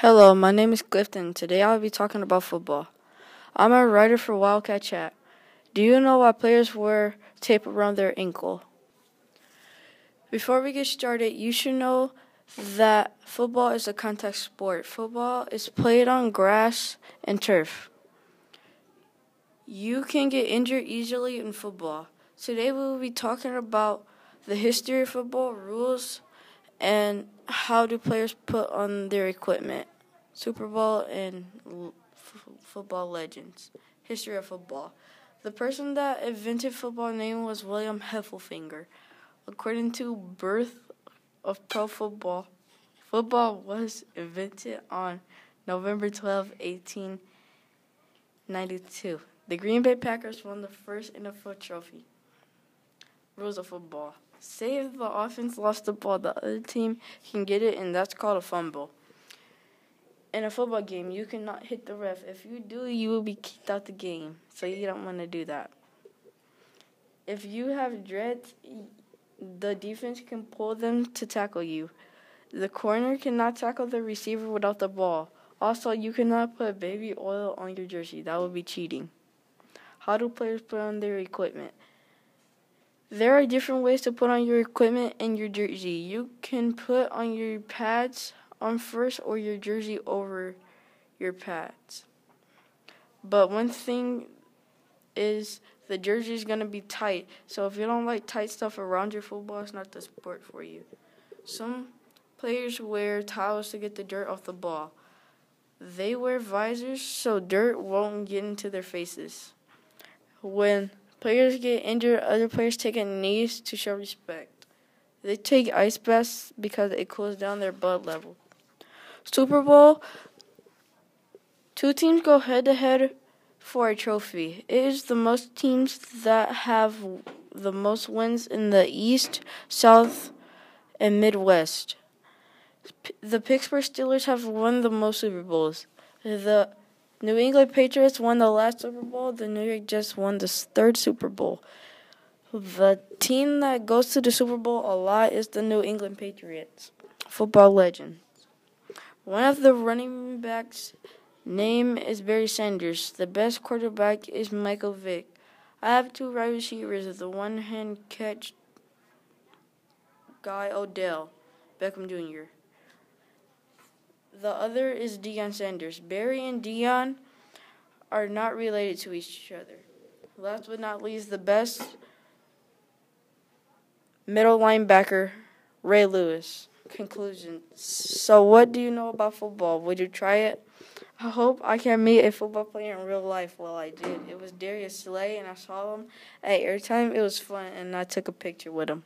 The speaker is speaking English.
Hello, my name is Clifton. Today I'll be talking about football. I'm a writer for Wildcat Chat. Do you know why players wear tape around their ankle? Before we get started, you should know that football is a contact sport. Football is played on grass and turf. You can get injured easily in football. Today we will be talking about the history of football, rules, and how do players put on their equipment? Super Bowl and f- football legends. History of football. The person that invented football name was William Heffelfinger. According to Birth of Pro Football, football was invented on November 12, 1892. The Green Bay Packers won the first NFL trophy. Rules of football. Say if the offense lost the ball, the other team can get it, and that's called a fumble. In a football game, you cannot hit the ref. If you do, you will be kicked out the game. So you don't want to do that. If you have dreads, the defense can pull them to tackle you. The corner cannot tackle the receiver without the ball. Also, you cannot put baby oil on your jersey. That would be cheating. How do players put on their equipment? There are different ways to put on your equipment and your jersey. You can put on your pads on first or your jersey over your pads. But one thing is the jersey is going to be tight. So if you don't like tight stuff around your football, it's not the sport for you. Some players wear towels to get the dirt off the ball. They wear visors so dirt won't get into their faces. When Players get injured, other players take a knees to show respect. They take ice baths because it cools down their blood level. Super Bowl two teams go head to head for a trophy. It is the most teams that have the most wins in the East, South, and Midwest. The Pittsburgh Steelers have won the most Super Bowls. The New England Patriots won the last Super Bowl. The New York Jets won the third Super Bowl. The team that goes to the Super Bowl a lot is the New England Patriots. Football legends. One of the running backs' name is Barry Sanders. The best quarterback is Michael Vick. I have two wide receivers. The one hand catch guy Odell Beckham Jr. The other is Deion Sanders. Barry and Deion are not related to each other. Last but not least, the best middle linebacker, Ray Lewis. Conclusion. So, what do you know about football? Would you try it? I hope I can meet a football player in real life. Well, I did. It was Darius Slay, and I saw him at airtime. It was fun, and I took a picture with him.